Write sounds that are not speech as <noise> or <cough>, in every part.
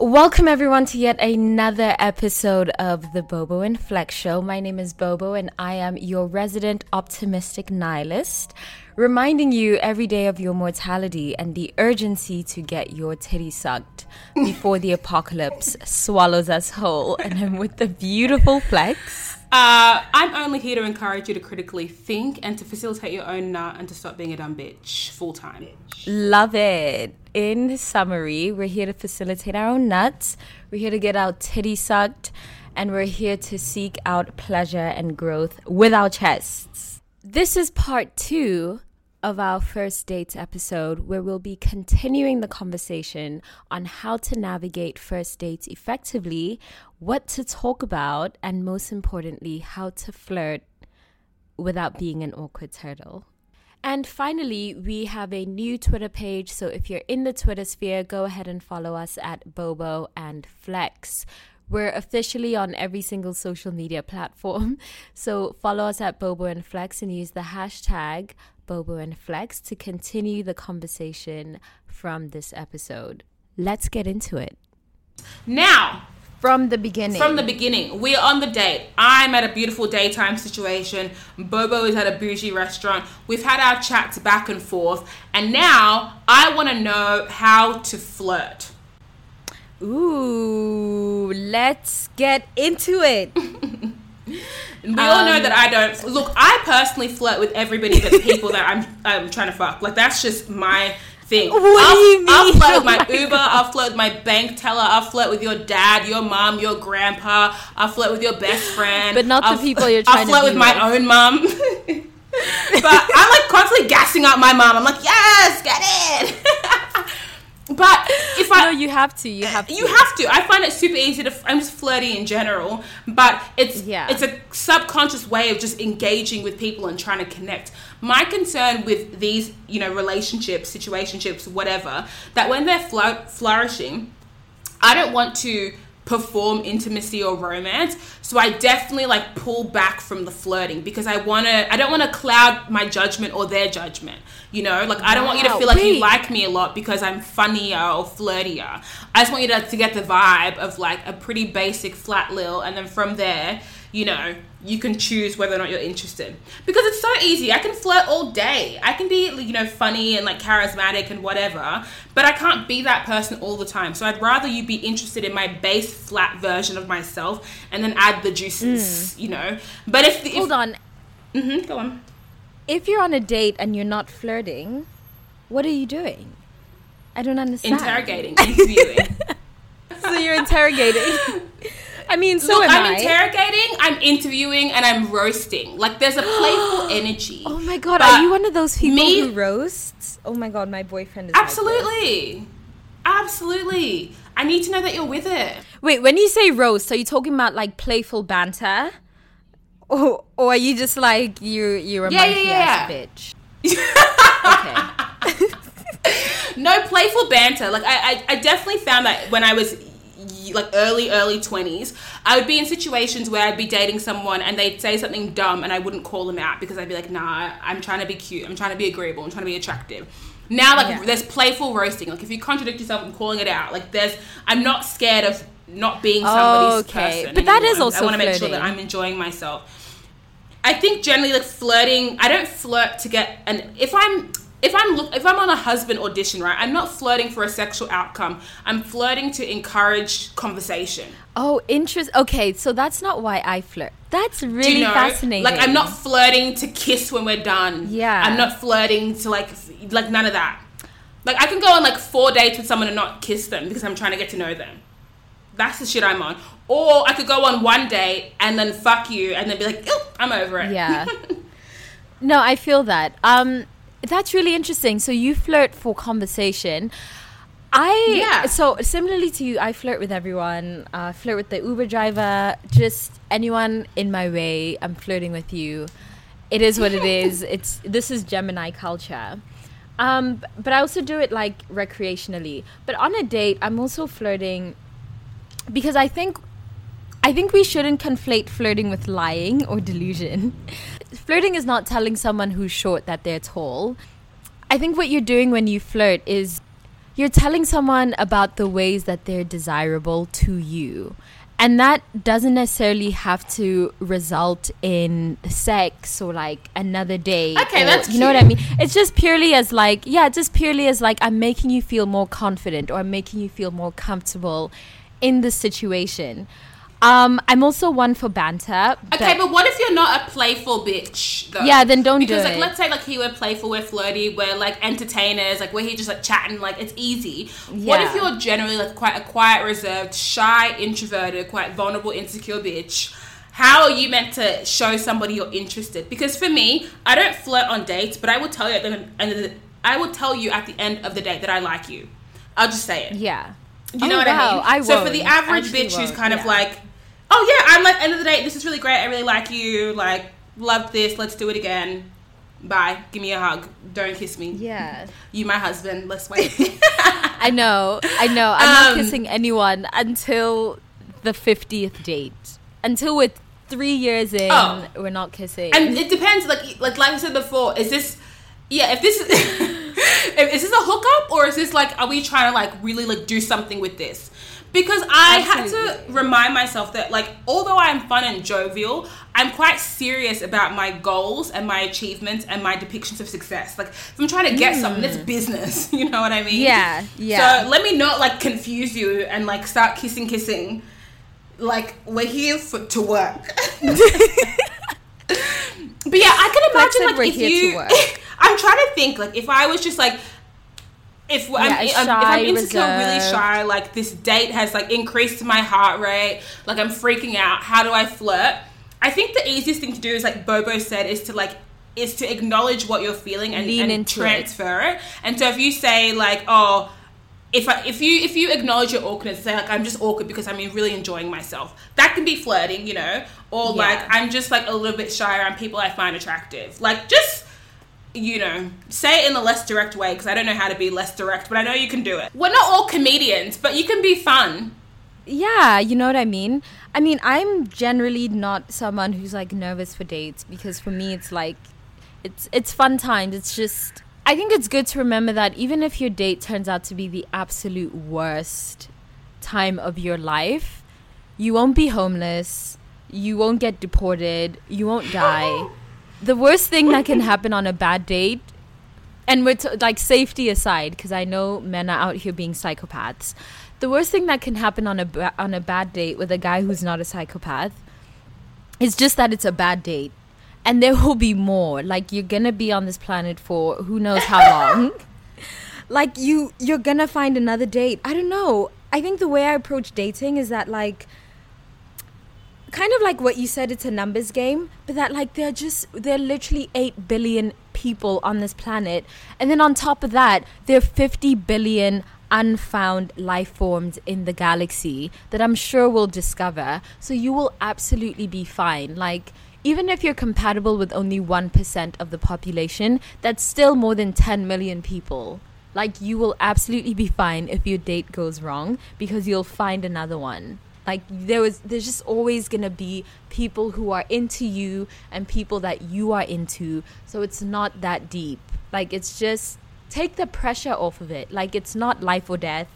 Welcome everyone to yet another episode of the Bobo and Flex Show. My name is Bobo and I am your resident optimistic nihilist, reminding you every day of your mortality and the urgency to get your titty sucked before the apocalypse <laughs> swallows us whole. And I'm with the beautiful Flex. Uh, I'm only here to encourage you to critically think and to facilitate your own nut and to stop being a dumb bitch full time. Love it. In summary, we're here to facilitate our own nuts. We're here to get our titty sucked, and we're here to seek out pleasure and growth with our chests. This is part two of our first dates episode, where we'll be continuing the conversation on how to navigate first dates effectively, what to talk about, and most importantly, how to flirt without being an awkward turtle. And finally, we have a new Twitter page. So if you're in the Twitter sphere, go ahead and follow us at Bobo and Flex. We're officially on every single social media platform. <laughs> So follow us at Bobo and Flex and use the hashtag Bobo and Flex to continue the conversation from this episode. Let's get into it. Now, From the beginning. from the beginning, we're on the date. I'm at a beautiful daytime situation. Bobo is at a bougie restaurant. We've had our chats back and forth, and now I want to know how to flirt. Ooh, let's get into it. <laughs> We all know that um, I don't. Look, I personally flirt with everybody but the people that I'm <laughs> I'm trying to fuck. Like that's just my thing. What do I'll, you mean? I'll flirt with <laughs> my Oh my Uber. I'll flirt with my bank teller. I'll flirt with your dad, your mom, your grandpa. I'll flirt with your best <laughs> friend. But not the I'll- people you're I'll trying to I flirt with my with. own mom. but I'm like constantly gassing up my mom. I'm like, yes, get it. But if I no, you have to. You have to. you have to. I find it super easy to. I'm just flirty in general, but it's Yeah. it's a subconscious way of just engaging with people and trying to connect. My concern with these, you know, relationships, situationships, whatever, that when they're flour- flourishing, I don't want to perform intimacy or romance. So I definitely like pull back from the flirting because I want to I don't want to cloud my judgment or their judgment. You know, like I don't want you to feel like wait. you like me a lot because I'm funnier or flirtier. I just want you to, to get the vibe of like a pretty basic flat lil and then from there, you know, you can choose whether or not you're interested. Because it's so easy. I can flirt all day. I can be, you know, funny and like charismatic and whatever, but I can't be that person all the time. So I'd rather you be interested in my base flat version of myself and then add the juices, you know. But if the if, Hold on. Mhm, go on. If you're on a date and you're not flirting, what are you doing? I don't understand. Interrogating, <laughs> interviewing. So you're interrogating. <laughs> I mean, so Look, I'm I. interrogating, I'm interviewing, and I'm roasting. Like there's a playful <gasps> energy. oh my god, But are you one of those people me- who roasts? Oh my god, my boyfriend is. Absolutely. Absolutely. I need to know that you're with it. Wait, when you say roast, are you talking about like playful banter? Or, or are you just like you're you're a Yeah, monkey yeah, ass bitch? <laughs> okay. No playful banter. Like I, I, I definitely found that when I was like early, early twenties, I would be in situations where I'd be dating someone and they'd say something dumb and I wouldn't call them out because I'd be like, nah, I'm trying to be cute. I'm trying to be agreeable. I'm trying to be attractive. Now, like, Yeah. there's playful roasting. Like, if you contradict yourself, I'm calling it out. Like, there's, I'm not scared of not being somebody's Okay. person. But that anymore. is also I want to make sure that I'm enjoying myself. I think generally like flirting. I don't flirt to get an. If I'm if I'm look if I'm on a husband audition, right? I'm not flirting for a sexual outcome. I'm flirting to encourage conversation. Oh, interest. Okay, so that's not why I flirt. That's really you know? fascinating. Like I'm not flirting to kiss when we're done. Yeah. I'm not flirting to like like none of that. Like I can go on like four dates with someone and not kiss them because I'm trying to get to know them. That's the shit I'm on. Or I could go on one date and then fuck you and then be like, I'm over it. Yeah. <laughs> No, I feel that. Um, that's really interesting. So you flirt for conversation. I Yeah. so similarly to you, I flirt with everyone. Uh, flirt with the Uber driver, just anyone in my way. I'm flirting with you. It is what it <laughs> is. It's this is Gemini culture. Um, but I also do it like recreationally. But on a date, I'm also flirting because I think I think we shouldn't conflate flirting with lying or delusion. <laughs> flirting is not telling someone who's short that they're tall. I think what you're doing when you flirt is you're telling someone about the ways that they're desirable to you. And that doesn't necessarily have to result in sex or like another date. Okay, or- that's you know what I mean. It's just purely as like yeah, just purely as like I'm making you feel more confident or I'm making you feel more comfortable in the situation. Um, I'm also one for banter. Okay, but what if you're not a playful bitch? Though? Yeah, then don't do because, like, it. let's say like he we're playful, we're flirty, we're like entertainers, like we're here just like chatting, like it's easy. What if you're generally like quite a quiet, reserved, shy, introverted, quite vulnerable, insecure bitch? How are you meant to show somebody you're interested? Because for me, I don't flirt on dates, but I will tell you at the end of the, I will tell you at the end of the date that I like you. I'll just say it. yeah. You know Oh, what wow, I mean? I so for the average bitch who's won't, kind of like, oh yeah, I'm like end of the day, this is really great. I really like you. Like, loved this. Let's do it again. Bye. Give me a hug. Don't kiss me. Yeah. You my husband. Let's wait. <laughs> I know, I know. I'm not Um, kissing anyone until the 50th date. Until we're three years in, Oh. we're not kissing. and it depends. Like, like, like I said before, is this? Yeah, if this is, <laughs> if, is this a hookup or is this like, are we trying to like really like do something with this? Because I had to remind myself that like, although I'm fun and jovial, I'm quite serious about my goals and my achievements and my depictions of success. Like, if I'm trying to get something, it's business. <laughs> You know what I mean? Yeah, yeah. So let me not like confuse you and like start kissing, kissing. Like we're here for to work. <laughs> But yeah, I can imagine like we're if you. work. <laughs> I'm trying to think like if I was just like. If I'm, Yeah, I'm- if I'm insecure, really shy, like this date has like increased my heart rate, like I'm freaking out. How do I flirt? I think the easiest thing to do is like Bobo said is to like is to acknowledge what you're feeling and, and into it. transfer it. And so if you say like, oh, if I, if you if you acknowledge your awkwardness, say like I'm just awkward because I'm really enjoying myself. That can be flirting, you know, or like I'm just like a little bit shy around people I find attractive. Like just you know, say it in a less direct way because I don't know how to be less direct, but I know you can do it. We're not all comedians, but you can be fun. Yeah, you know what I mean? I mean, I'm generally not someone who's like nervous for dates because for me it's like it's it's fun times. It's just I think it's good to remember that even if your date turns out to be the absolute worst time of your life, you won't be homeless, you won't get deported, you won't die. <laughs> the worst thing that can happen on a bad date and we're like safety aside because i know men are out here being psychopaths. The worst thing that can happen on a on a bad date with a guy who's not a psychopath is just that it's a bad date. And there will be more. Like you're gonna be on this planet for who knows how long. <laughs> Like you you're gonna find another date. I don't know. I think the way i approach dating is that like kind of like what you said it's a numbers game but that like they're just they're literally 8 billion people on this planet. And then on top of that there are 50 billion unfound life forms in the galaxy that i'm sure we'll discover. So you will absolutely be fine. Like even if you're compatible with only 1% of the population that's still more than 10 million people. Like you will absolutely be fine if your date goes wrong because you'll find another one like there was there's just always going to be people who are into you and people that you are into. So it's not that deep. Like it's just take the pressure off of it. Like it's not life or death.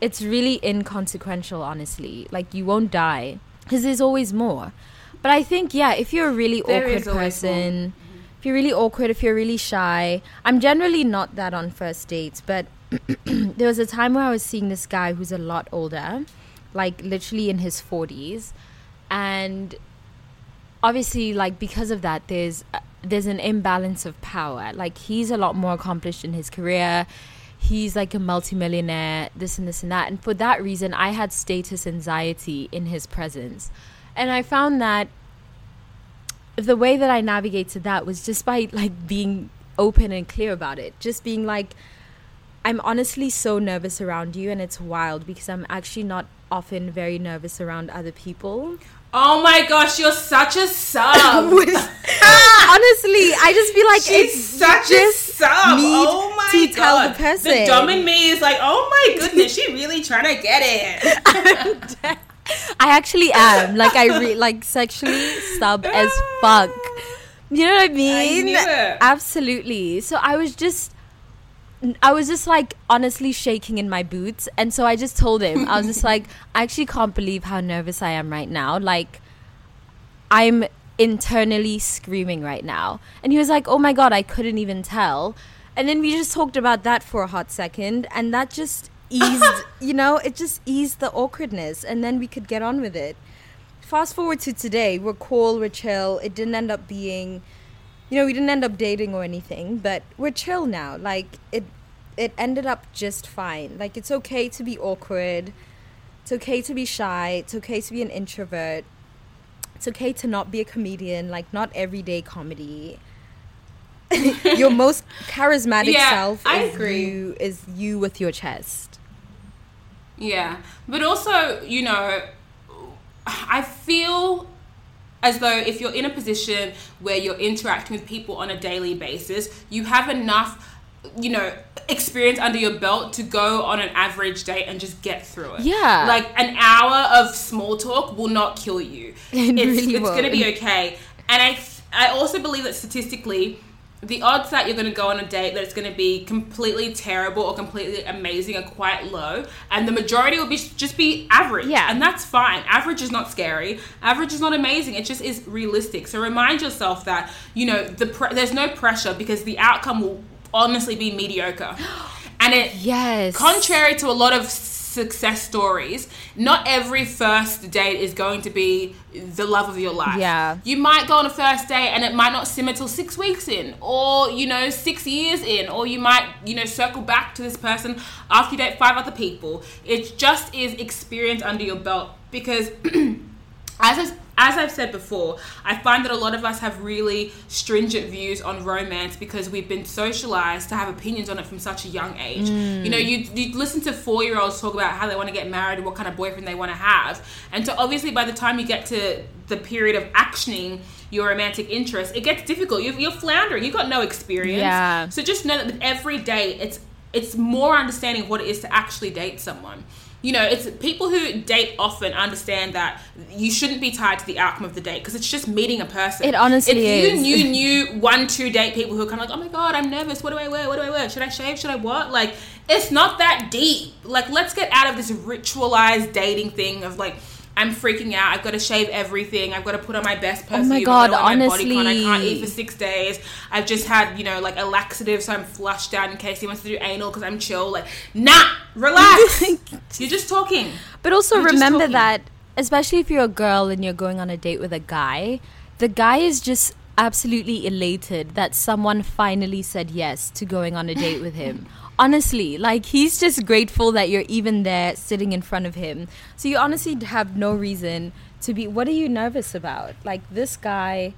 It's really inconsequential honestly. Like you won't die. Because there's always more. But i think yeah if you're a really There awkward more. person mm-hmm. if you're really awkward if you're really shy i'm generally not that on first dates but <clears throat> there was a time where i was seeing this guy who's a lot older like literally in his 40s and obviously like because of that there's uh, there's an imbalance of power. Like he's a lot more accomplished in his career. He's like a multimillionaire this and this and that. And for that reason i had status anxiety in his presence. And i found that the way that I navigated that was just by like being open and clear about it. Just being like, I'm honestly so nervous around you, and it's wild because I'm actually not often very nervous around other people. Oh my gosh, you're such a sub. <laughs> <laughs> Honestly, I just feel like She's it's such a sub. oh my to god. tell the person. The dom in me is like, oh my goodness, she really trying to get it. <laughs> I actually am. Like I re- like sexually sub as fuck. You know what I mean? it. Absolutely. So I was just I was just like honestly shaking in my boots and so I just told him I was just like <laughs> I actually can't believe how nervous I am right now. Like I'm internally screaming right now. And he was like, "Oh my god, I couldn't even tell." And then we just talked about that for a hot second and that just eased, <laughs> you know, it just eased the awkwardness and then we could get on with it. Fast forward to today, we're cool, we're chill. It didn't end up being you know, we didn't end up dating or anything, but we're chill now. Like it it ended up just fine. Like it's okay to be awkward. It's okay to be shy. It's okay to be an introvert. It's okay to not be a comedian, like not everyday comedy. <laughs> your most charismatic Yeah, self I is agree. you is you with your chest. Yeah, but also, you know, I feel as though if you're in a position where you're interacting with people on a daily basis, you have enough, you know, experience under your belt to go on an average date and just get through it. Yeah. Like an hour of small talk will not kill you. <laughs> It it's really it's going to be okay. And I I also believe that statistically the odds that you're going to go on a date that it's going to be completely terrible or completely amazing are quite low and the majority will be just be average Yeah. and that's fine. Average is not scary. Average is not amazing. It just is realistic. So remind yourself that you know the pre- there's no pressure because the outcome will honestly be mediocre. <gasps> And it Yes. contrary to a lot of success stories, not every first date is going to be the love of your life. Yeah. You might go on a first date and it might not simmer till six weeks in, or, you know, six years in, or you might, you know, circle back to this person after you date five other people. It just is experience under your belt because. <clears throat> As, I, as I've said before, I find that a lot of us have really stringent views on romance because we've been socialized to have opinions on it from such a young age. Mm. You know, you, you listen to four year olds talk about how they want to get married and what kind of boyfriend they want to have. And so, obviously, by the time you get to the period of actioning your romantic interest, it gets difficult. You're, you're floundering, you've got no experience. Yeah. So, just know that with every date, it's, it's more understanding of what it is to actually date someone you know, it's people who date often understand that you shouldn't be tied to the outcome of the date because it's just meeting a person. It honestly if is. you knew <laughs> knew one two date people who are kind of like, oh my god, I'm nervous. What do I wear? What do I wear? Should I shave? Should I what? Like, it's not that deep. Like, let's get out of this ritualized dating thing of like. I'm freaking out. I've got to shave everything. I've got to put on my best oh perfume. Oh my God, wear my. I can't eat for six days. I've just had, you know, like a laxative, so I'm flushed out in case he wants to do anal because I'm chill. Like, nah, relax. <laughs> You're just talking. But also We're remember that, especially if you're a girl and you're going on a date with a guy, the guy is just absolutely elated that someone finally said yes to going on a date with him. <laughs> Honestly, like he's just grateful that you're even there sitting in front of him. So you honestly have no reason to be. What are you nervous about? Like this guy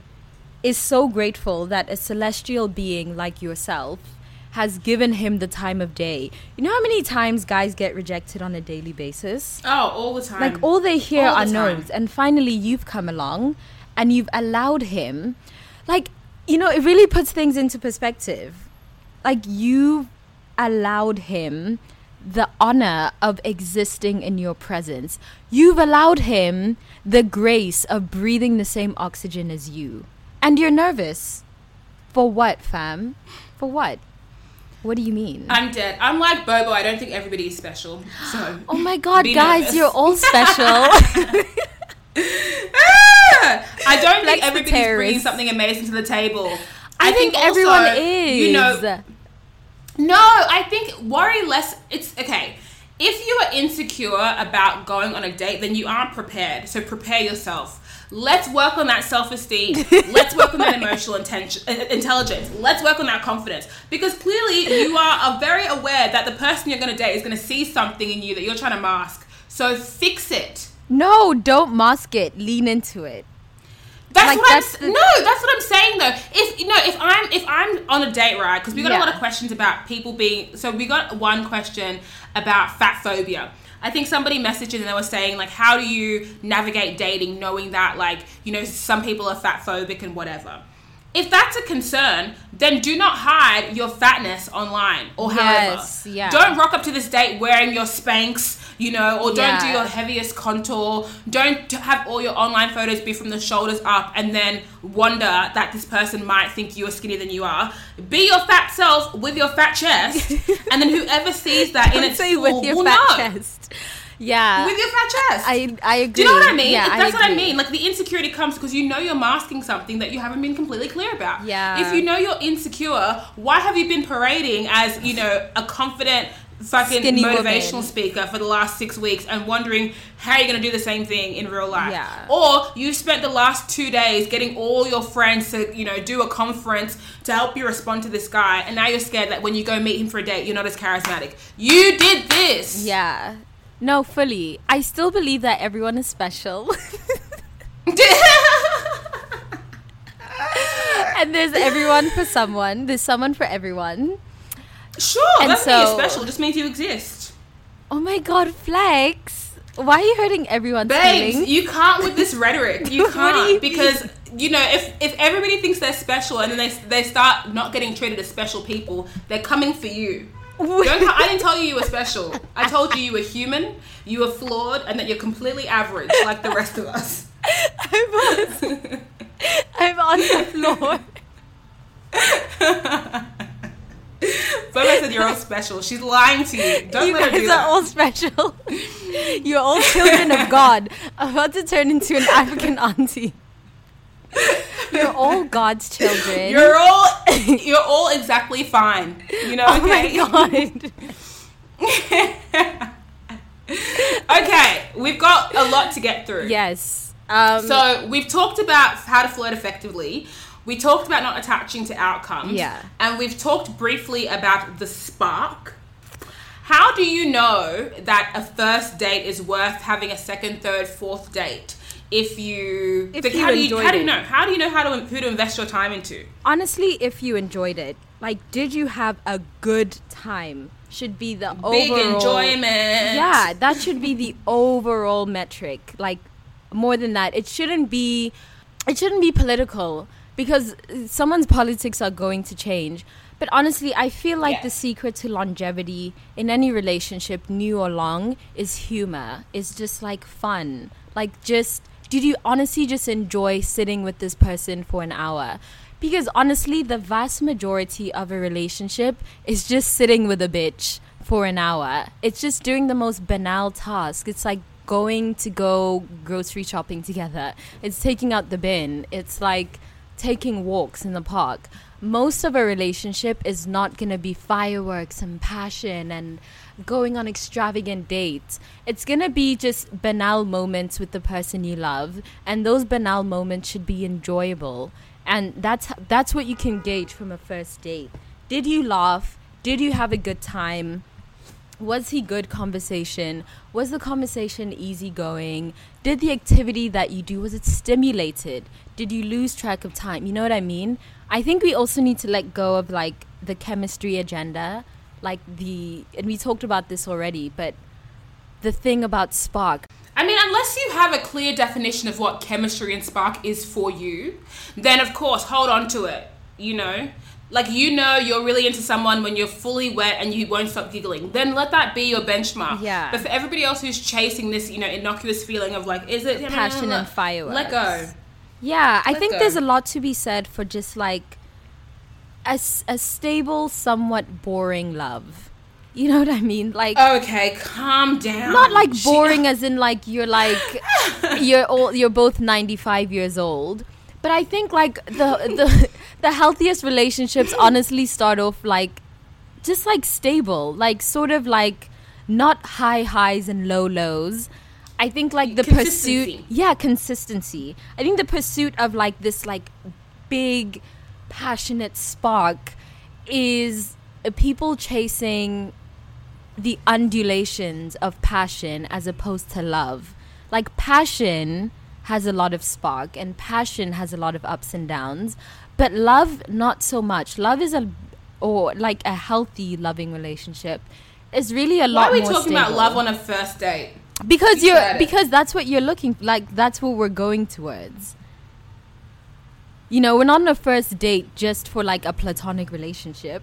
is so grateful that a celestial being like yourself has given him the time of day. You know how many times guys get rejected on a daily basis? Oh, all the time. Like all they hear All are the no's, and finally you've come along, and you've allowed him. Like you know, it really puts things into perspective. Like you allowed him the honor of existing in your presence. You've allowed him the grace of breathing the same oxygen as you, and you're nervous. For what, fam? For what? What do you mean? I'm dead. I'm like Bobo. I don't think everybody is special. So. <gasps> oh my god, guys, nervous. you're all special. <laughs> Ah! I don't Flex think everybody's bringing something amazing to the table. I, think, everyone also, is. You know, No, I think worry less. It's okay. If you are insecure about going on a date, then you aren't prepared. So prepare yourself. Let's work on that self esteem. <laughs> Let's work on that emotional intention, intelligence. Let's work on that confidence. Because clearly you are, are very aware that the person you're going to date is going to see something in you that you're trying to mask. So fix it. No, don't mask it. Lean into it. That's Like, what that's I'm the- no. That's what I'm saying though. If you know, if I'm if I'm on a date, right? Because we got a lot of questions about people being. So we got one question about fat phobia. I think somebody messaged and they were saying like, how do you navigate dating knowing that like you know some people are fat phobic and whatever. If that's a concern, then do not hide your fatness online or Yes, however. yeah. Don't rock up to this date wearing your Spanx, you know, or don't do your heaviest contour. Don't have all your online photos be from the shoulders up and then wonder that this person might think you are skinnier than you are. Be your fat self with your fat chest, <laughs> and then whoever sees that in its full with your will fat know. chest. Yeah. With your fat chest. I I agree. do you know what I mean? Yeah, That's what I mean. Like the insecurity comes because you know you're masking something that you haven't been completely clear about. Yeah. If you know you're insecure, why have you been parading as you know a confident fucking Skinny motivational woman. speaker for the last six weeks and wondering how you're gonna do the same thing in real life? Yeah. Or you spent the last two days getting all your friends to you know do a conference to help you respond to this guy, and now you're scared that when you go meet him for a date, you're not as charismatic. You did this. Yeah. No, fully. I still believe that everyone is special. <laughs> and there's everyone for someone. There's someone for everyone. Sure, And that's not so- special. Just means you exist. Oh my god, Flex. Why are you hurting everyone's Babes, feelings? you can't with this rhetoric. You <laughs> can't you because you know if if everybody thinks they're special and then they they start not getting treated as special people, they're coming for you. Don't, <laughs> I didn't tell you you were special. I told you you were human, you were flawed, and that you're completely average like the rest of us. <laughs> I'm on, I'm on the floor. Bobo said you're all special. She's lying to you. Don't you let her guys do are all special. <laughs> You're all children of God. I'm about to turn into an African auntie. <laughs> You're all God's children. You're all <laughs> you're all exactly fine. You know, oh okay? my God. <laughs> okay, we've got a lot to get through. Yes. Um, So we've talked about how to flirt effectively. We talked about not attaching to outcomes. Yeah. And we've talked briefly about the spark. How do you know that a first date is worth having a second, third, fourth date? If you, If you how do you how do you know? How do you know how to who to invest your time into? honestly, if you enjoyed it, like, did you have a good time? Should be the Big overall. enjoyment. Yeah, that should be the <laughs> overall metric. Like more than that, it shouldn't be it shouldn't be political because someone's politics are going to change. But honestly, I feel like Yeah. the secret to longevity in any relationship, new or long, is humor. It's just like fun. Like just did you honestly just enjoy sitting with this person for an hour? Because honestly, the vast majority of a relationship is just sitting with a bitch for an hour. It's just doing the most banal task. It's like going to go grocery shopping together. It's taking out the bin. It's like taking walks in the park. Most of a relationship is not going to be fireworks and passion and going on extravagant dates. It's going to be just banal moments with the person you love, and those banal moments should be enjoyable. And that's that's what you can gauge from a first date. Did you laugh? Did you have a good time? was he good conversation was the conversation easygoing did the activity that you do was it stimulated did you lose track of time you know what i mean i think we also need to let go of like the chemistry agenda like the and we talked about this already but the thing about spark I mean, unless you have a clear definition of what chemistry and spark is for you, then of course hold on to it. You know, like you know you're really into someone when you're fully wet and you won't stop giggling. Then let that be your benchmark. Yeah. But for everybody else who's chasing this, you know, innocuous feeling of like, is it Passion and Let go. Yeah, I Let think go. there's a lot to be said for just like a, a stable, somewhat boring love. You know what I mean? Like Okay, calm down. not like She- boring <laughs> as in like you're like you're all you're both 95 years old. But I think like the the <laughs> the healthiest relationships honestly start off like just like stable, like sort of like not high highs and low lows. I think like the pursuit, yeah, consistency. I think the pursuit of like this like big passionate spark is people chasing the undulations of passion as opposed to love. Like passion has a lot of spark and passion has a lot of ups and downs, but love not so much. Love is a or like a healthy loving relationship is really a lot Why are we talking about love on a first date? because Speak you're because that's what you're looking like that's what we're going towards you know we're not on a first date just for like a platonic relationship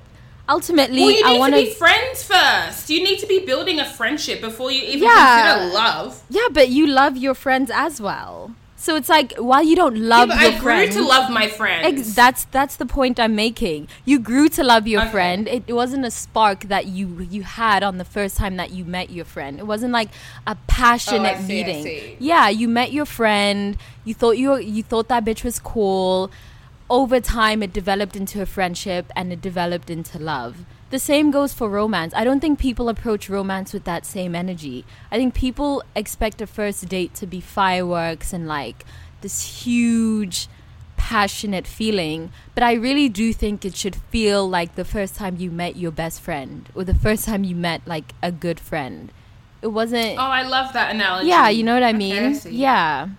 ultimately Well, you i want to be friends first. You need to be building a friendship before you even Yeah. consider love. yeah but you love your friends as well so it's like while you don't love but your I grew to love my friends. Ex- that's that's the point I'm making. You grew to love your Okay. friend. It, it wasn't a spark that you you had on the first time that you met your friend. It wasn't like a passionate Oh, I see, I meeting. Yeah, you met your friend. You thought you were- you thought that bitch was cool. Over time, it developed into a friendship and it developed into love. The same goes for romance. I don't think people approach romance with that same energy. I think people expect a first date to be fireworks and like this huge passionate feeling, but I really do think it should feel like the first time you met your best friend or the first time you met like a good friend. It wasn't oh, I love that analogy. Yeah, you know what I Okay, mean? yeah.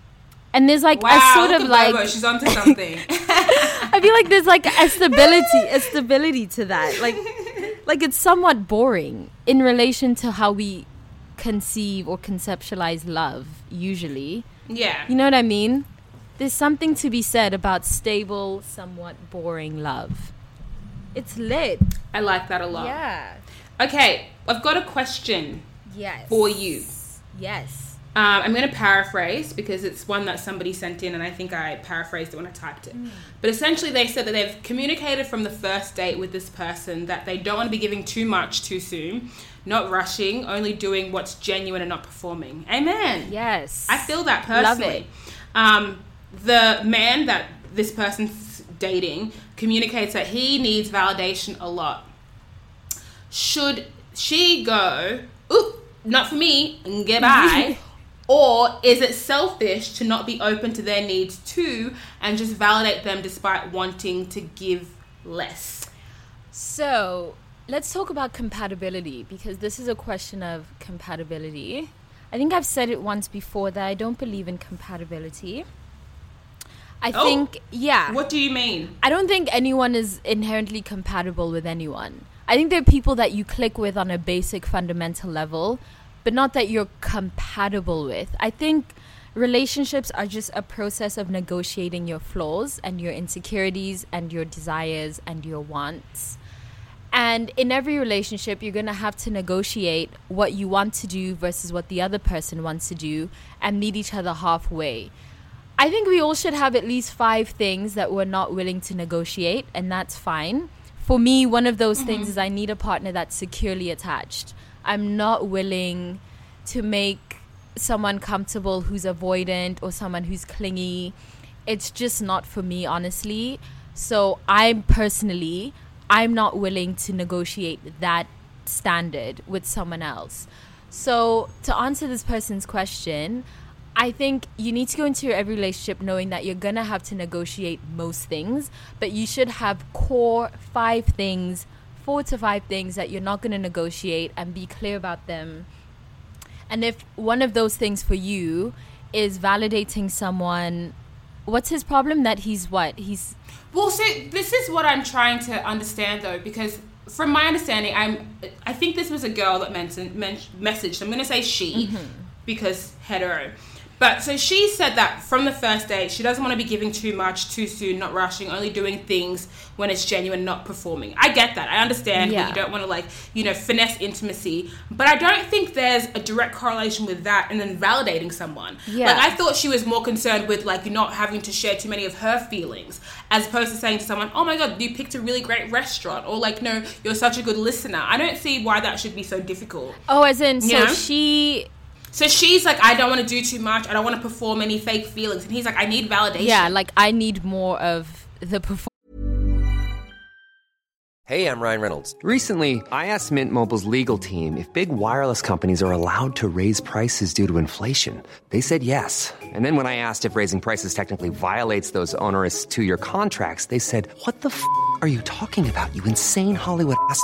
And there's like Wow, a sort of like she's onto something. <laughs> I feel like there's like a stability, a <laughs> stability to that. Like, like it's somewhat boring in relation to how we conceive or conceptualize love. Usually, yeah. you know what I mean? There's something to be said about stable, somewhat boring love. It's lit. I like that a lot. Yeah. Okay, I've got a question Yes. for you. Yes. Um, I'm going to paraphrase because it's one that somebody sent in, and I think I paraphrased it when I typed it. But essentially, they said that they've communicated from the first date with this person that they don't want to be giving too much too soon, not rushing, only doing what's genuine and not performing. Amen. Yes. I feel that personally. Um, the man that this person's dating communicates that he needs validation a lot. Should she go, oop, not for me, and by? <laughs> or is it selfish to not be open to their needs too and just validate them despite wanting to give less? So let's talk about compatibility because this is a question of compatibility. I think I've said it once before that I don't believe in compatibility. I Oh. think, yeah. What do you mean? I don't think anyone is inherently compatible with anyone. I think there are people that you click with on a basic fundamental level, but not that you're compatible with. I think relationships are just a process of negotiating your flaws and your insecurities and your desires and your wants. And in every relationship, you're going to have to negotiate what you want to do versus what the other person wants to do and meet each other halfway. I think we all should have at least five things that we're not willing to negotiate, and that's fine. For me, one of those mm-hmm. things is I need a partner that's securely attached. I'm not willing to make someone comfortable who's avoidant or someone who's clingy. It's just not for me, honestly. So I'm personally, I'm not willing to negotiate that standard with someone else. So to answer this person's question, I think you need to go into every relationship knowing that you're gonna have to negotiate most things, but you should have core five things, four to five things that you're not gonna negotiate and be clear about them. And if one of those things for you is validating someone, what's his problem? That he's what? He's Well, see, this is what I'm trying to understand though, because from my understanding, I'm I think this was a girl that mentioned men- messaged. I'm going to say she Mm-hmm. because hetero. But so she said that from the first date, she doesn't want to be giving too much too soon, not rushing, only doing things when it's genuine, not performing. I get that. I understand Yeah. you don't want to like, you know, finesse intimacy, but I don't think there's a direct correlation with that and then validating someone. Yeah. Like I thought she was more concerned with like not having to share too many of her feelings, as opposed to saying to someone, "Oh my god, you picked a really great restaurant," or like, "No, you're such a good listener." I don't see why that should be so difficult. oh, as in, so Yeah. she So she's like, "I don't want to do too much. I don't want to perform any fake feelings," and he's like, "I need validation." yeah, like I need more of the performance. Hey, I'm Ryan Reynolds. Recently, I asked Mint Mobile's legal team if big wireless companies are allowed to raise prices due to inflation. They said yes. And then when I asked if raising prices technically violates those onerous two year contracts, they said, What the f are you talking about, you insane Hollywood ass?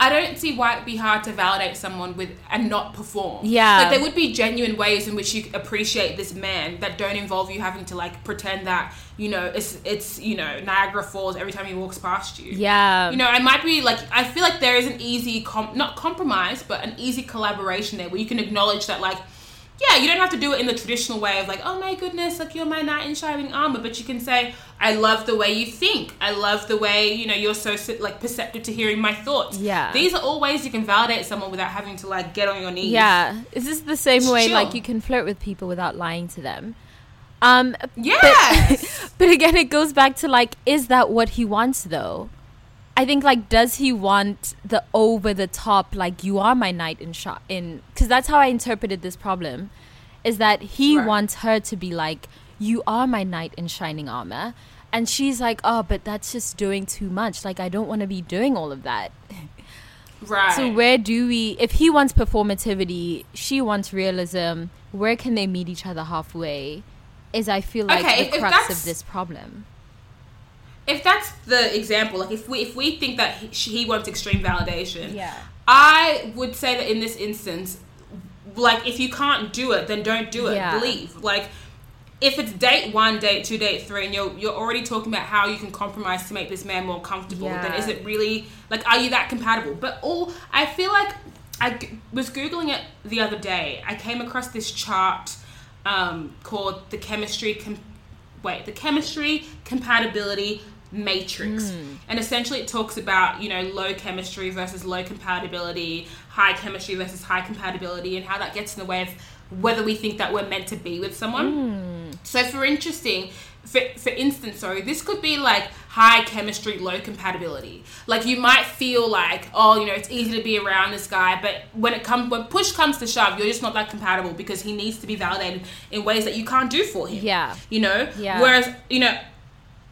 I don't see why it'd be hard to validate someone with and not perform. Yeah. like there would be genuine ways in which you appreciate this man that don't involve you having to like pretend that you know it's it's you know Niagara Falls every time he walks past you. Yeah. you know, it might be like I feel like there is an easy com- not compromise, but an easy collaboration there where you can acknowledge that like. Yeah, you don't have to do it in the traditional way of like, oh my goodness, like you're my knight in shining armor, but you can say, I love the way you think. I love the way you know you're so like perceptive to hearing my thoughts. Yeah. these are all ways you can validate someone without having to like get on your knees. Yeah. Is this the same way chill. like you can flirt with people without lying to them? Um Yes. <laughs> but again it goes back to like is that what he wants though? I think like does he want the over the top like you are my knight in shot in cuz that's how I interpreted this problem is that he Right. wants her to be like you are my knight in shining armor and she's like oh but that's just doing too much like I don't want to be doing all of that. right. So where do we? If he wants performativity, she wants realism. Where can they meet each other halfway? Is I feel like Okay, the crux of this problem. If that's the example, like if we if we think that he, she- he wants extreme validation, Yeah. I would say that in this instance, like if you can't do it, then don't do it. Yeah. Leave. Like if it's date one, date two, date three, and you're you're already talking about how you can compromise to make this man more comfortable, then is it really like are you that compatible? But all I feel like I was googling it the other day. I came across this chart um, called the chemistry. Com- wait, the chemistry compatibility matrix. Mm. And essentially it talks about you know low chemistry versus low compatibility high chemistry versus high compatibility and how that gets in the way of whether we think that we're meant to be with someone. Mm. So for interesting for, for instance sorry this could be like high chemistry low compatibility. Like you might feel like oh you know it's easy to be around this guy but when it comes when push comes to shove you're just not that compatible because he needs to be validated in ways that you can't do for him. Yeah. you know? Yeah. whereas you know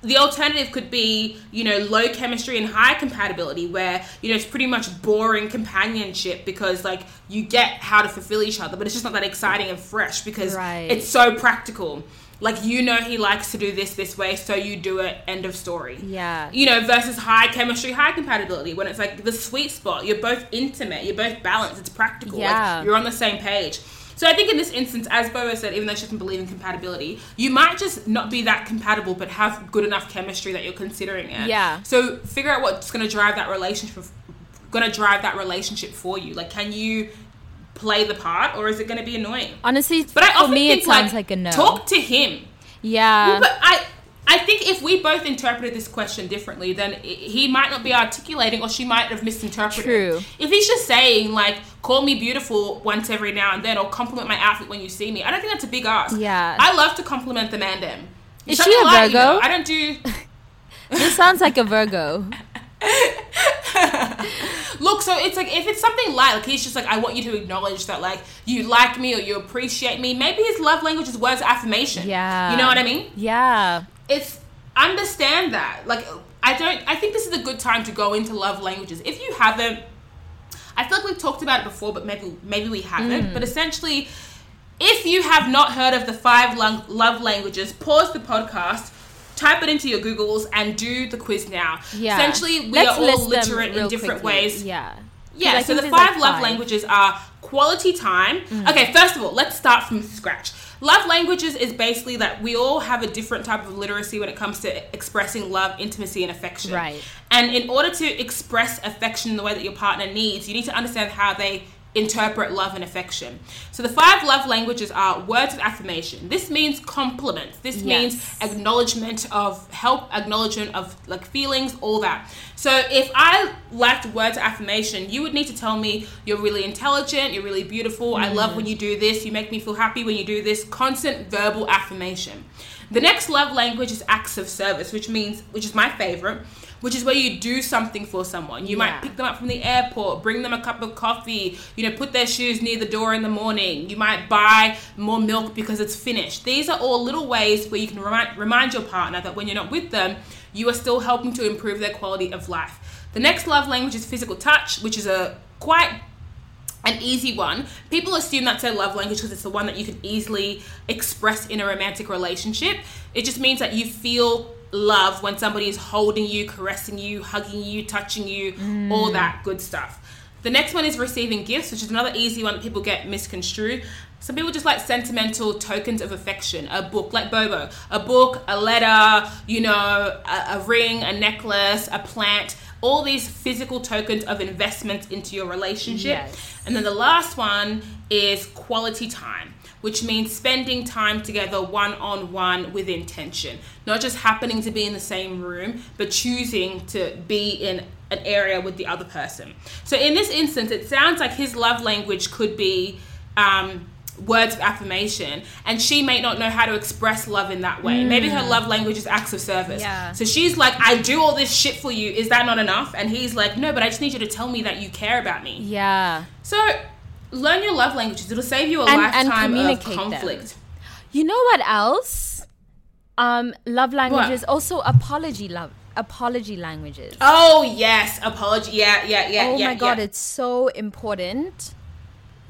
the alternative could be you know low chemistry and high compatibility where you know it's pretty much boring companionship because like you get how to fulfill each other but it's just not that exciting and fresh because Right. it's so practical like you know he likes to do this this way so you do it end of story Yeah. you know versus high chemistry high compatibility when it's like the sweet spot you're both intimate you're both balanced it's practical Yeah. like you're on the same page so I think in this instance, as Bobo said, even though she doesn't believe in compatibility, you might just not be that compatible, but have good enough chemistry that you're considering it. Yeah. So figure out what's going to drive that relationship. Going to drive that relationship for you. Like, can you play the part, or is it going to be annoying? Honestly, But I for often me, think it sounds like, like, a no. Talk to him. yeah. Well, but I, I think if we both interpreted this question differently, then he might not be articulating, or she might have misinterpreted. True. If he's just saying like, "Call me beautiful" once every now and then, or compliment my outfit when you see me, I don't think that's a big ask. Yeah. I love to compliment the man. Dem. Is she a you Virgo? know, I don't do. <laughs> this sounds like a Virgo. <laughs> Look, so it's like if it's something light, like he's just like, I want you to acknowledge that like you like me or you appreciate me. Maybe his love language is words of affirmation. Yeah. You know what I mean? Yeah. It's understand that like i don't i think this is a good time to go into love languages if you haven't i feel like we've talked about it before but maybe maybe we haven't Mm. but essentially if you have not heard of the five lung- love languages pause the podcast type it into your googles and do the quiz now Yeah. essentially we Let's are all literate in different quickly. ways Yeah. Yeah, so the five like, love five. languages are quality time. Okay, first of all, let's start from scratch. Love languages is basically that we all have a different type of literacy when it comes to expressing love, intimacy, and affection. Right. And in order to express affection in the way that your partner needs, you need to understand how they interpret love and affection. So the five love languages are words of affirmation. This means compliments. This means acknowledgement of help, acknowledgement of like feelings, all that. So if I liked words of affirmation, you would need to tell me you're really intelligent, you're really beautiful, I love mm. when you do this, you make me feel happy when you do this. Constant verbal affirmation. The next love language is acts of service, which means, which is my favorite, which is where you do something for someone. You Yeah. might pick them up from the airport, bring them a cup of coffee, you know, put their shoes near the door in the morning. You might buy more milk because it's finished. These are all little ways where you can remind, remind your partner that when you're not with them, you are still helping to improve their quality of life. The next love language is physical touch, which is a quite an easy one. People assume that's their love language because it's the one that you can easily express in a romantic relationship. It just means that you feel love when somebody is holding you, caressing you, hugging you, touching you, all mm. that good stuff. The next one is receiving gifts, which is another easy one that people get misconstrued. Some people just like sentimental tokens of affection. A book, like Bobo, a book, a letter, you know, a, a ring, a necklace, a plant. All these physical tokens of investments into your relationship. Yes. And then the last one is quality time, which means spending time together one on one with intention. Not just happening to be in the same room, but choosing to be in an area with the other person. So in this instance, it sounds like his love language could be um, words of affirmation, and she may not know how to express love in that way. Maybe her love language is acts of service. Yeah. So she's like, I do all this shit for you. Is that not enough? And he's like, No, but I just need you to tell me that you care about me. Yeah. So learn your love languages. It'll save you a And- and lifetime of communicate them. conflict. You know what else? Um, love languages also apology love apology languages. Oh yes, apology. Yeah, yeah, yeah. oh yeah, my god, yeah. it's so important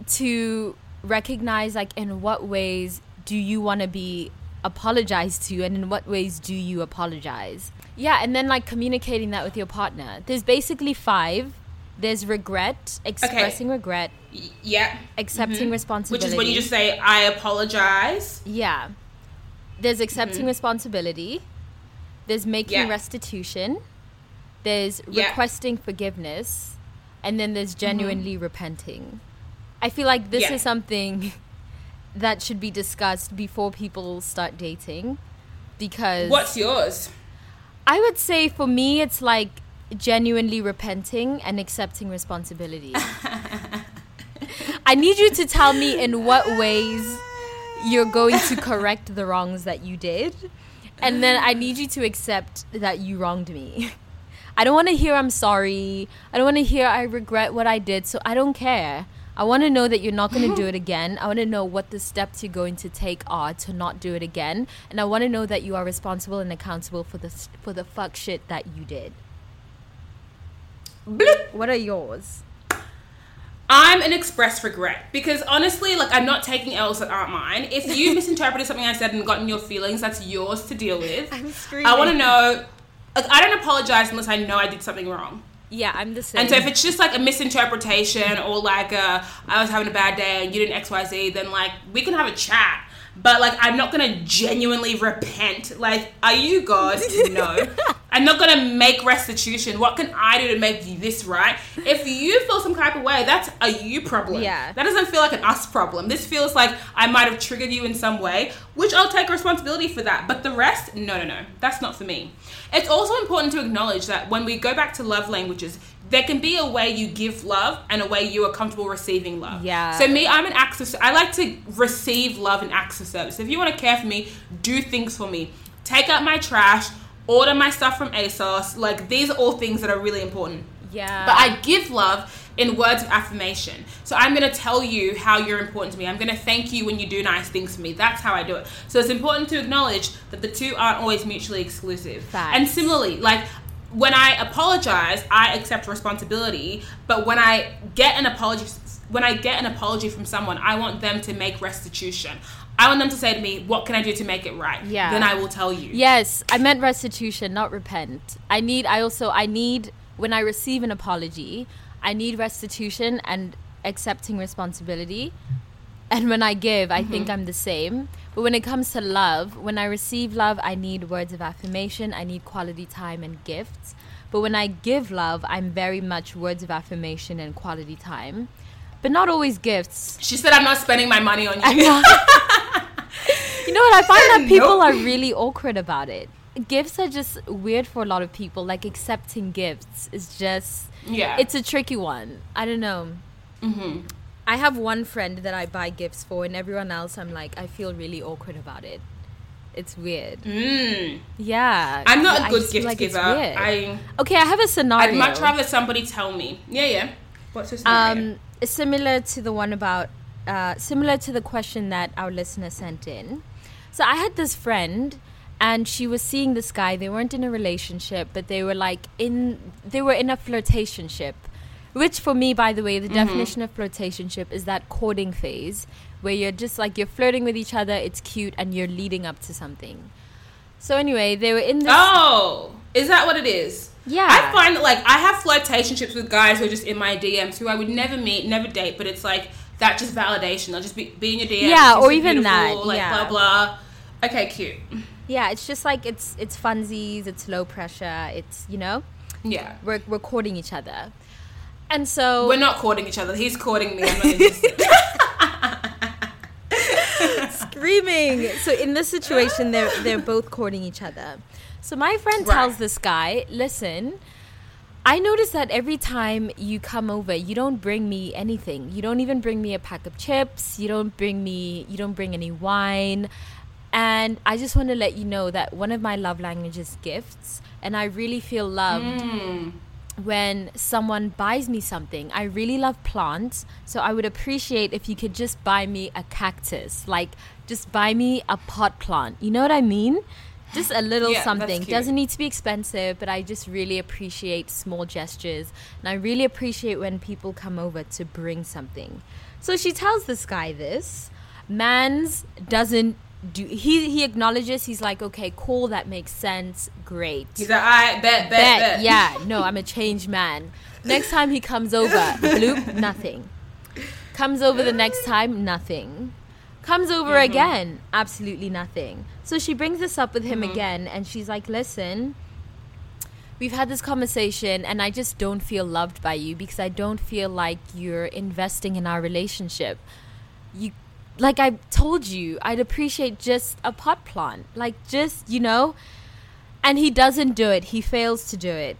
to recognize like in what ways do you want to be apologized to and in what ways do you apologize? Yeah, and then like communicating that with your partner. There's basically five. There's regret, expressing regret, Y- yeah. accepting Which responsibility. Which is when you just say, "I apologize." Yeah. There's accepting responsibility. There's making Mm-hmm. Yeah. restitution. There's Yeah. requesting forgiveness. And then there's genuinely repenting. I feel like this Mm-hmm. Yeah. is something <laughs> that should be discussed before people start dating. Because What's yours? I would say for me, it's like genuinely repenting and accepting responsibility. I need you to tell me in what ways you're going to correct the wrongs that you did. And then I need you to accept that you wronged me. I don't want to hear I'm sorry. I don't want to hear I regret what I did. So I don't care. I want to know that you're not going to do it again. I want to know what the steps you're going to take are to not do it again. And I want to know that you are responsible and accountable for the for the fuck shit that you did. Bloop. What are yours? I'm an express regret because honestly, like I'm not taking L's that aren't mine. If you <laughs> misinterpreted something I said and gotten your feelings, that's yours to deal with. I'm screaming. I want to know. Like, I don't apologize unless I know I did something wrong. Yeah, I'm the same. And so if it's just like a misinterpretation or like a, I was having a bad day and you didn't X Y Z, then like we can have a chat. But like I'm not gonna genuinely repent. Like, are you God? No. <laughs> I'm not gonna make restitution. What can I do to make you this right? If you feel some type of way, that's a you problem. Yeah. That doesn't feel like an us problem. This feels like I might have triggered you in some way, which I'll take responsibility for that. But the rest, no, no, no. That's not for me. It's also important to acknowledge that when we go back to love languages, there can be a way you give love and a way you are comfortable receiving love. Yeah. So me, I'm an acts of. I like to receive love and acts of service. If you want to care for me, do things for me. Take out my trash. Order my stuff from ASOS. Like these are all things that are really important. yeah. But I give love in words of affirmation. So I'm going to tell you how you're important to me. I'm going to thank you when you do nice things for me. That's how I do it. So it's important to acknowledge that the two aren't always mutually exclusive. Facts. And similarly, like when I apologize, I accept responsibility, but when I get an apology when I get an apology from someone, I want them to make restitution. I want them to say to me, "What can I do to make it right?" Yeah. Then I will tell you. Yes, I meant restitution, not repent. I need I also I need when I receive an apology, I need restitution and accepting responsibility. And when I give, I think I'm the same. But when it comes to love, when I receive love, I need words of affirmation, I need quality time and gifts. But when I give love, I'm very much words of affirmation and quality time. But not always gifts. She said, "I'm not spending my money on you." <laughs> You know what? I find that people Nope. are really awkward about it. Gifts are just weird for a lot of people. Like accepting gifts is just Yeah. It's a tricky one. I don't know. Mm-hmm. I have one friend that I buy gifts for, and everyone else, I'm like, I feel really awkward about it. It's weird. Yeah. Mm. I'm not a good gift like giver. I okay, I have a scenario. I'd much rather somebody tell me. Yeah, yeah. What's the this? um, similar to the one about, uh, similar to the question that our listener sent in. So I had this friend, and she was seeing this guy. They weren't in a relationship, but they were like in, they were in a flirtationship. Which, for me, by the way, the mm-hmm. definition of flirtationship is that courting phase where you're just like you're flirting with each other. It's cute, and you're leading up to something. So anyway, they were in this. Oh, is that what it is? Yeah. I find that like I have flirtationships with guys who are just in my DMs who I would never meet, never date, but it's like that just validation. I'll just be, be in your DMs. Yeah, or even that, Like yeah. blah blah. Okay, cute. Yeah, it's just like it's it's funsies, it's low pressure, it's you know Yeah. we're we're courting each other, and so We're not courting each other. He's courting me. I'm not interested. <laughs> screaming. So in this situation, they're they're both courting each other. So my friend Right. tells this guy, "Listen, I notice that every time you come over, you don't bring me anything. You don't even bring me a pack of chips. You don't bring me. You don't bring any wine." And I just want to let you know that one of my love languages is gifts, and I really feel loved mm. When someone buys me something. I really love plants, so I would appreciate if you could just buy me a cactus. Like, just buy me a pot plant. You know what I mean? Just a little Yeah, something. Doesn't need to be expensive, but I just really appreciate small gestures. And I really appreciate when people come over to bring something. So she tells this guy this. Mans doesn't do he he acknowledges he's like okay cool that makes sense great He's like, I bet, bet, bet. bet. Yeah, <laughs> no, I'm a changed man. Next time he comes over, bloop, nothing. Comes over the next time, nothing. Comes over Mm-hmm. again, absolutely nothing. So she brings this up with him Mm-hmm. again, and she's like, listen, we've had this conversation, and I just don't feel loved by you because I don't feel like you're investing in our relationship. You like I told you, I'd appreciate just a pot plant. Like just, you know, and he doesn't do it. He fails to do it.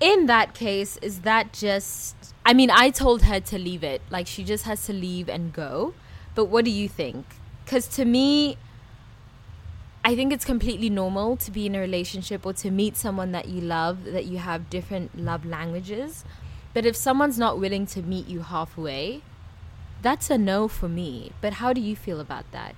In that case, is that just I mean, I told her to leave it. Like she just has to leave and go. But what do you think? Cuz to me I think it's completely normal to be in a relationship or to meet someone that you love that you have different love languages. But if someone's not willing to meet you halfway, that's a no for me. But how do you feel about that?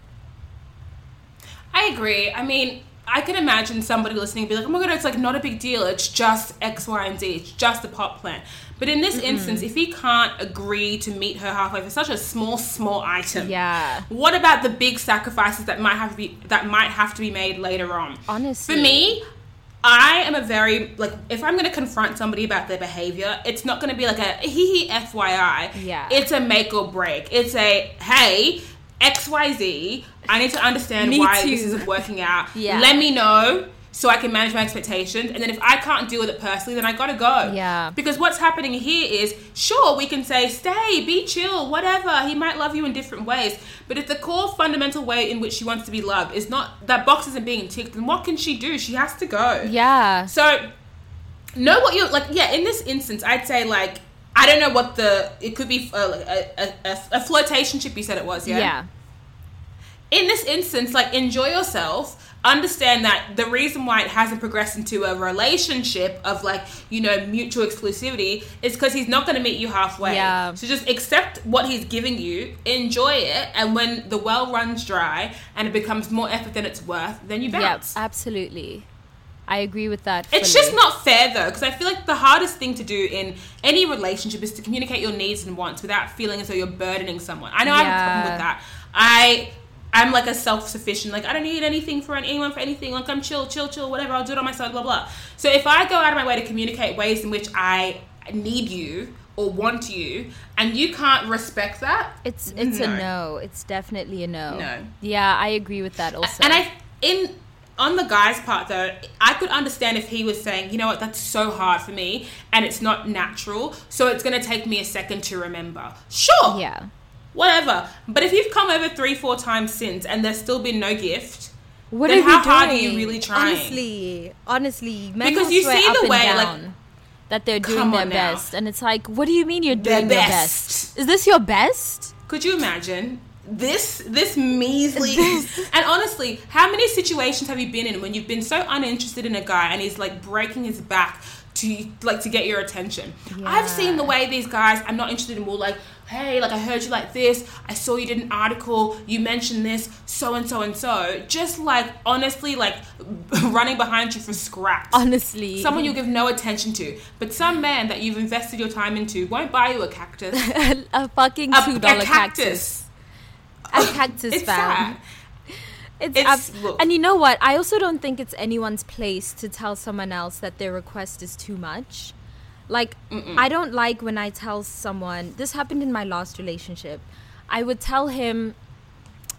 I agree. I mean, I can imagine somebody listening be like, "Oh my god, it's like not a big deal. It's just X, Y, and Z. It's just a pot plant." But in this instance, if he can't agree to meet her halfway for such a small, small item, Yeah. What about the big sacrifices that might have to be that might have to be made later on? Honestly. for me. I am a very like if I'm going to confront somebody about their behavior, it's not going to be like a hee hee FYI. Yeah. It's a make or break. It's a hey XYZ. I need to understand why too. this isn't working out. <laughs> Yeah. Let me know so I can manage my expectations. And then if I can't deal with it personally, then I gotta go. Yeah. Because what's happening here is sure we can say stay, be chill, whatever. He might love you in different ways, but if the core fundamental way in which she wants to be loved is not that box isn't being ticked, then what can she do? She has to go. Yeah. So know what you're like. Yeah, in this instance, I'd say like I don't know what the it could be uh, a, a, a, a flirtationship. You said it was, yeah. yeah. In this instance, like enjoy yourself. Understand that the reason why it hasn't progressed into a relationship of like you know mutual exclusivity is because he's not going to meet you halfway. Yeah. So just accept what he's giving you, enjoy it, and when the well runs dry and it becomes more effort than it's worth, then you Yep, bounce. absolutely. I agree with that. It's just not fair though, because I feel like the hardest thing to do in any relationship is to communicate your needs and wants without feeling as though you're burdening someone. I know I have a problem with that. I I'm like a self-sufficient, like I don't need anything for anyone for anything. Like I'm chill, chill, chill, whatever. I'll do it on myself, blah blah. So if I go out of my way to communicate ways in which I need you or want you, and you can't respect that, It's it's a No. no. It's definitely a no. No. Yeah, I agree with that also. And I in on the guy's part though, I could understand if he was saying, you know what, that's so hard for me and it's not natural, so it's gonna take me a second to remember. Sure. yeah. Whatever. But if you've come over three, four times since and there's still been no gift, What then how hard are you really trying? Honestly, honestly, Because you see the way, like- that they're doing their now. best, and it's like, what do you mean you're doing your best. best? Is this your best? could you imagine this this measly <laughs> and honestly how many situations have you been in when you've been so uninterested in a guy and he's like breaking his back to like to get your attention i've seen the way these guys i'm not interested in will like hey like i heard you like this i saw you did an article you mentioned this so and so and so just like honestly like <laughs> running behind you for scraps Honestly. someone you'll give no attention to but some man that you've invested your time into won't buy you a cactus <laughs> a fucking a, two a dollar cactus cactus. A <laughs> cactus it's fam. sad It's, It's- look. and you know what? I also don't think it's anyone's place to tell someone else that their request is too much. Like, I don't like when I tell someone. This happened in my last relationship. I would tell him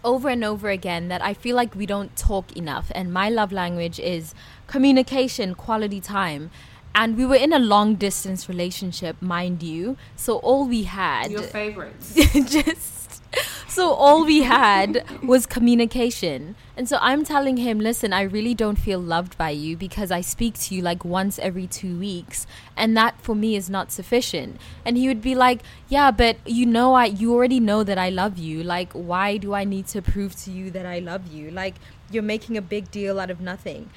over and over again that I feel like we don't talk enough, and my love language is communication, quality time. And we were in a long distance relationship, mind you. So all we had your favorites <laughs> just so all we had was communication. And so i'm telling him listen i really don't feel loved by you because i speak to you like once every two weeks and that for me is not sufficient. And he would be like yeah but you know i you already know that i love you. Like why do i need to prove to you that i love you? Like you're making a big deal out of nothing.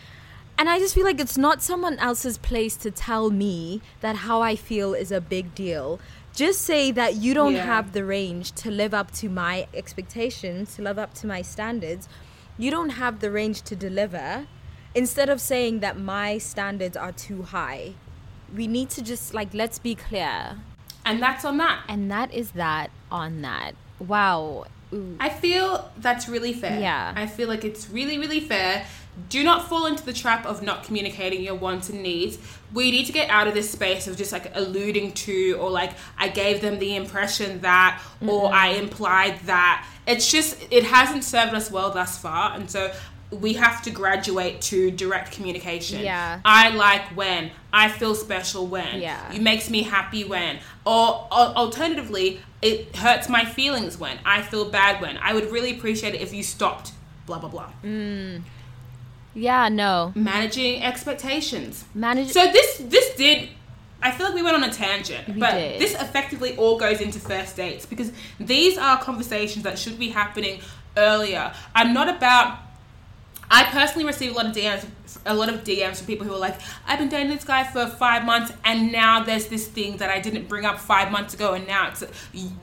And I just feel like it's not someone else's place to tell me that how I feel is a big deal. Just say that you don't Yeah. have the range to live up to my expectations, to live up to my standards. You don't have the range to deliver. Instead of saying that my standards are too high, we need to just like, let's be clear. and that's on that And that is that on that. Wow. Ooh. I feel that's really fair. Yeah. I feel like it's really, really fair. Do not fall into the trap of not communicating your wants and needs. We need to get out of this space of just like alluding to, or like, I gave them the impression that, or mm-hmm. I implied that. It's just, it hasn't served us well thus far. And so we have to graduate to direct communication. Yeah. I like when. I feel special when. Yeah. You makes me happy when. Or, or alternatively, it hurts my feelings when. I feel bad when. I would really appreciate it if you stopped. Blah blah blah. Mm. Yeah, no. Managing expectations. Manage So this this did. I feel like we went on a tangent, We but did. this effectively all goes into first dates because these are conversations that should be happening earlier. I'm not about. I personally receive a lot of DMs, a lot of DMs from people who are like, "I've been dating this guy for five months, and now there's this thing that I didn't bring up five months ago, and now it's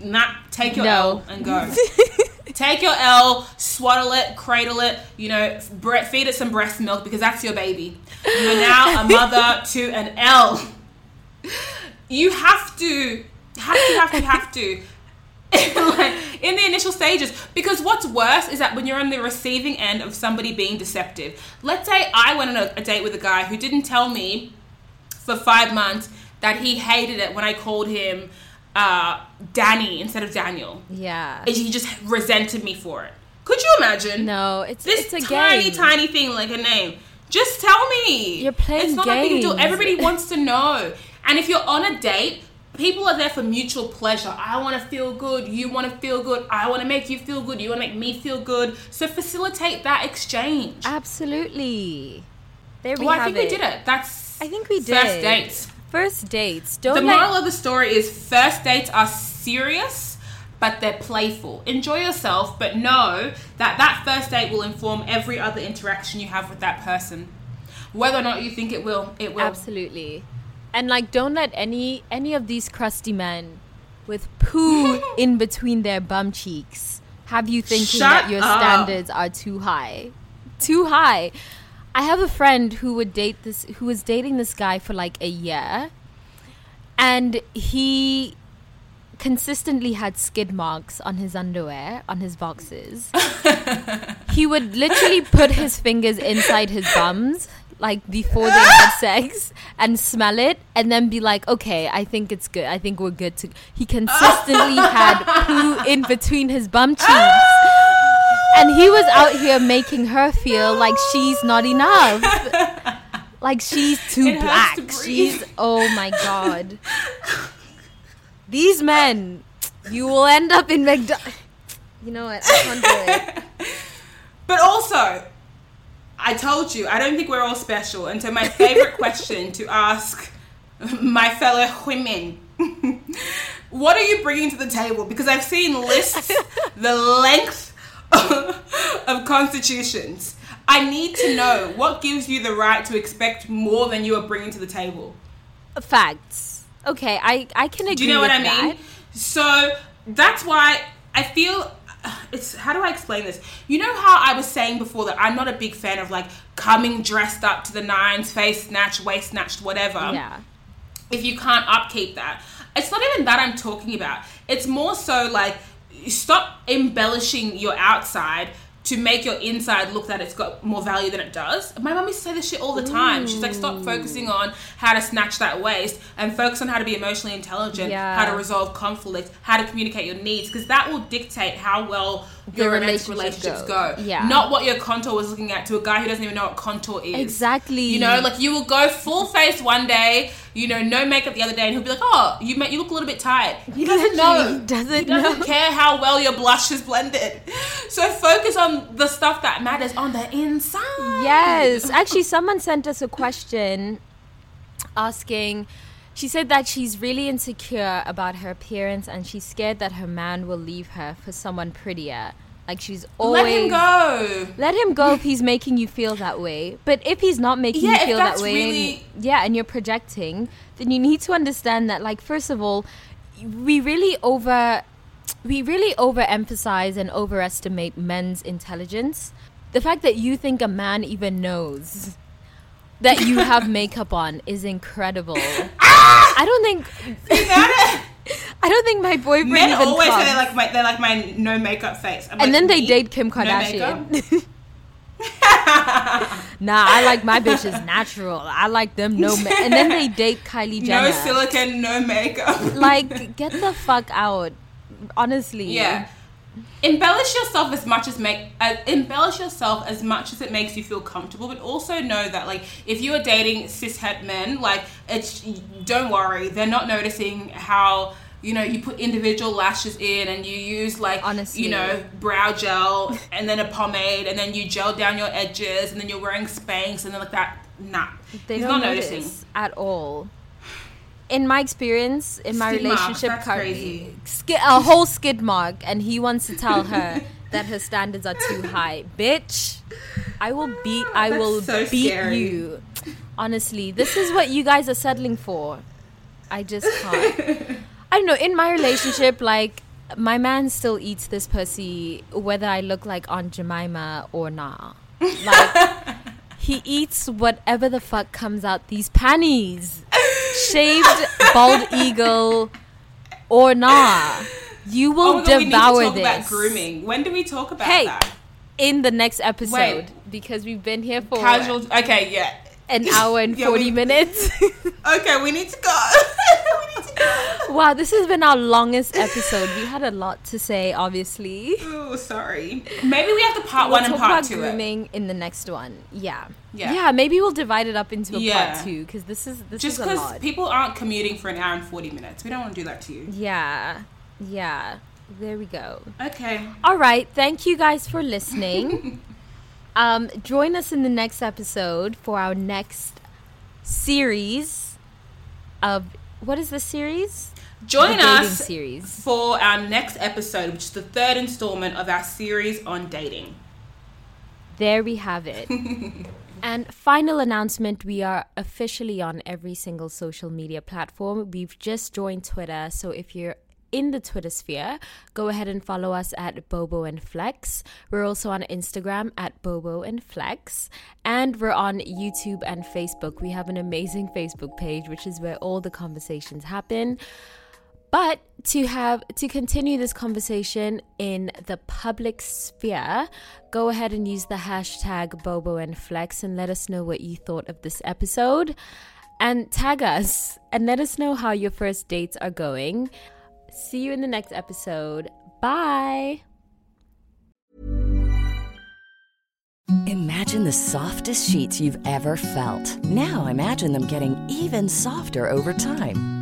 not take your No. L and go." <laughs> Take your L, swaddle it, cradle it, you know, bre- feed it some breast milk because that's your baby. You're now a mother <laughs> to an L. You have to, have to, have to, have <laughs> to. like, in the initial stages, because what's worse is that when you're on the receiving end of somebody being deceptive. Let's say I went on a, a date with a guy who didn't tell me for five months that he hated it when I called him uh, Danny instead of Daniel. yeah. And he just resented me for it. Could you imagine? No, it's This it's a tiny, game. tiny thing like a name. Just tell me. You're playing It's not a big deal. games. Everybody <laughs> wants to know. And if you're on a date, people are there for mutual pleasure. I want to feel good. You want to feel good. I want to make you feel good. You want to make me feel good. So facilitate that exchange. Absolutely. There we well, I think it. we did it. That's I think we did. first dates. First dates. Don't The moral of the story is first dates are serious, but they're playful. Enjoy yourself, but know that that first date will inform every other interaction you have with that person. Whether or not you think it will, it will. Absolutely. And like don't let any any of these crusty men with poo <laughs> in between their bum cheeks have you thinking Shut that your up. standards are too high. Too high. I have a friend who would date this who was dating this guy for like a year and he consistently had skid marks on his underwear, on his boxes. <laughs> he would literally put his fingers inside his bums like before they had <laughs> sex and smell it and then be like okay i think it's good i think we're good to he consistently had poo in between his bum cheeks and he was out here making her feel like she's not enough. Like she's too It black. to she's oh my god. These men you will end up in mcdonald's you know what? I can't do it. <laughs> But also, I told you, I don't think we're all special. And so, my favorite question to ask my fellow women <laughs> what are you bringing to the table? Because I've seen lists <laughs> the length of constitutions. I need to know what gives you the right to expect more than you are bringing to the table. Facts. Okay, I I can agree. Do you know what I with mean? So that's why I feel it's how do I explain this? You know how I was saying before that I'm not a big fan of like coming dressed up to the nines, face snatched, waist snatched, whatever. Yeah. If you can't upkeep that, it's not even that I'm talking about. It's more so like stop embellishing your outside to make your inside look that it's got more value than it does. My mum used to say this shit all the time. She's like, stop focusing on how to snatch that waist and focus on how to be emotionally intelligent, Yeah. how to resolve conflict, how to communicate your needs, because that will dictate how well The your romantic relationship relationships go. goes. Yeah. Not what your contour was looking at to a guy who doesn't even know what contour is. Exactly. You know, like you will go full face one day, you know, no makeup the other day, and he'll be like, "Oh, you ma- you look a little bit tired." He doesn't know. Literally doesn't he doesn't know. care how well your blush is blended. So focus on the stuff that matters on the inside. Yes. Actually, someone sent us a question asking. She said that she's really insecure about her appearance and she's scared that her man will leave her for someone prettier. Like she's always Let him go. Let him go if he's making you feel that way. But if he's not making Yeah, you feel that that's way, really- and, yeah, and you're projecting, then you need to understand that, like, first of all, we really over, we really overemphasize and overestimate men's intelligence. The fact that you think a man even knows that you have makeup on is incredible. <laughs> Ah! I don't think. <laughs> I don't think my boyfriend Men always say comes. they like my they like my no makeup face. I'm and like, then they "Me? date Kim Kardashian. makeup?" <laughs> Nah, I like my bitches natural. I like them no ma- and then they date Kylie Jenner. no silicone, no makeup. like get the fuck out. Honestly. Yeah. Embellish yourself as much as make uh, embellish yourself as much as it makes you feel comfortable, but also know that like if you are dating cishet men, like it's don't worry, they're not noticing how you know you put individual lashes in and you use like Honestly. you know brow gel and then a pomade and then you gel down your edges and then you're wearing Spanx and then like that. Nah, They he's don't not notice noticing. at all. In my experience, in my Skid relationship that's currently, crazy. ski- a whole skid mark, and he wants to tell her <laughs> that her standards are too high. Bitch, I will beat. Ah, I That's will so beat scary. you. Honestly, this is what you guys are settling for. I just can't. <laughs> I don't know. In my relationship, like my man still eats this pussy whether I look like Aunt Jemima or not. Like <laughs> he eats whatever the fuck comes out these panties, shaved bald eagle or nah. You Oh will my god, we need to devour talk this about grooming. When do we talk about Hey, that? in the next episode Wait. because we've been here for Casual. Okay, yeah. an hour and <laughs> Yeah, 40 we- minutes. <laughs> Okay, we need to go. <laughs> we need to go. wow, this has been our longest episode. We had a lot to say, obviously. Oh, sorry. Maybe we have to part We'll one and part about two. it. grooming in the next one. Yeah. Yeah. Yeah, maybe we'll divide it up into a Yeah. part two because this is this Just is a because people aren't commuting for an hour and 40 minutes. We don't want to do that to you. yeah. Yeah. There we go. Okay. All right. Thank you guys for listening. <laughs> um, join us in the next episode for our next series of what is the series? Join the us series. for our next episode, which is the third installment of our series on dating. There we have it. <laughs> and final announcement we are officially on every single social media platform. We've just joined Twitter, so if you're in the Twitter sphere, go ahead and follow us at Bobo and Flex. We're also on Instagram at Bobo and Flex. And we're on YouTube and Facebook. We have an amazing Facebook page, which is where all the conversations happen. But to have to continue this conversation in the public sphere, go ahead and use the hashtag Bobo and Flex and let us know what you thought of this episode. And tag us and let us know how your first dates are going. See you in the next episode. Bye. Imagine the softest sheets you've ever felt. Now imagine them getting even softer over time.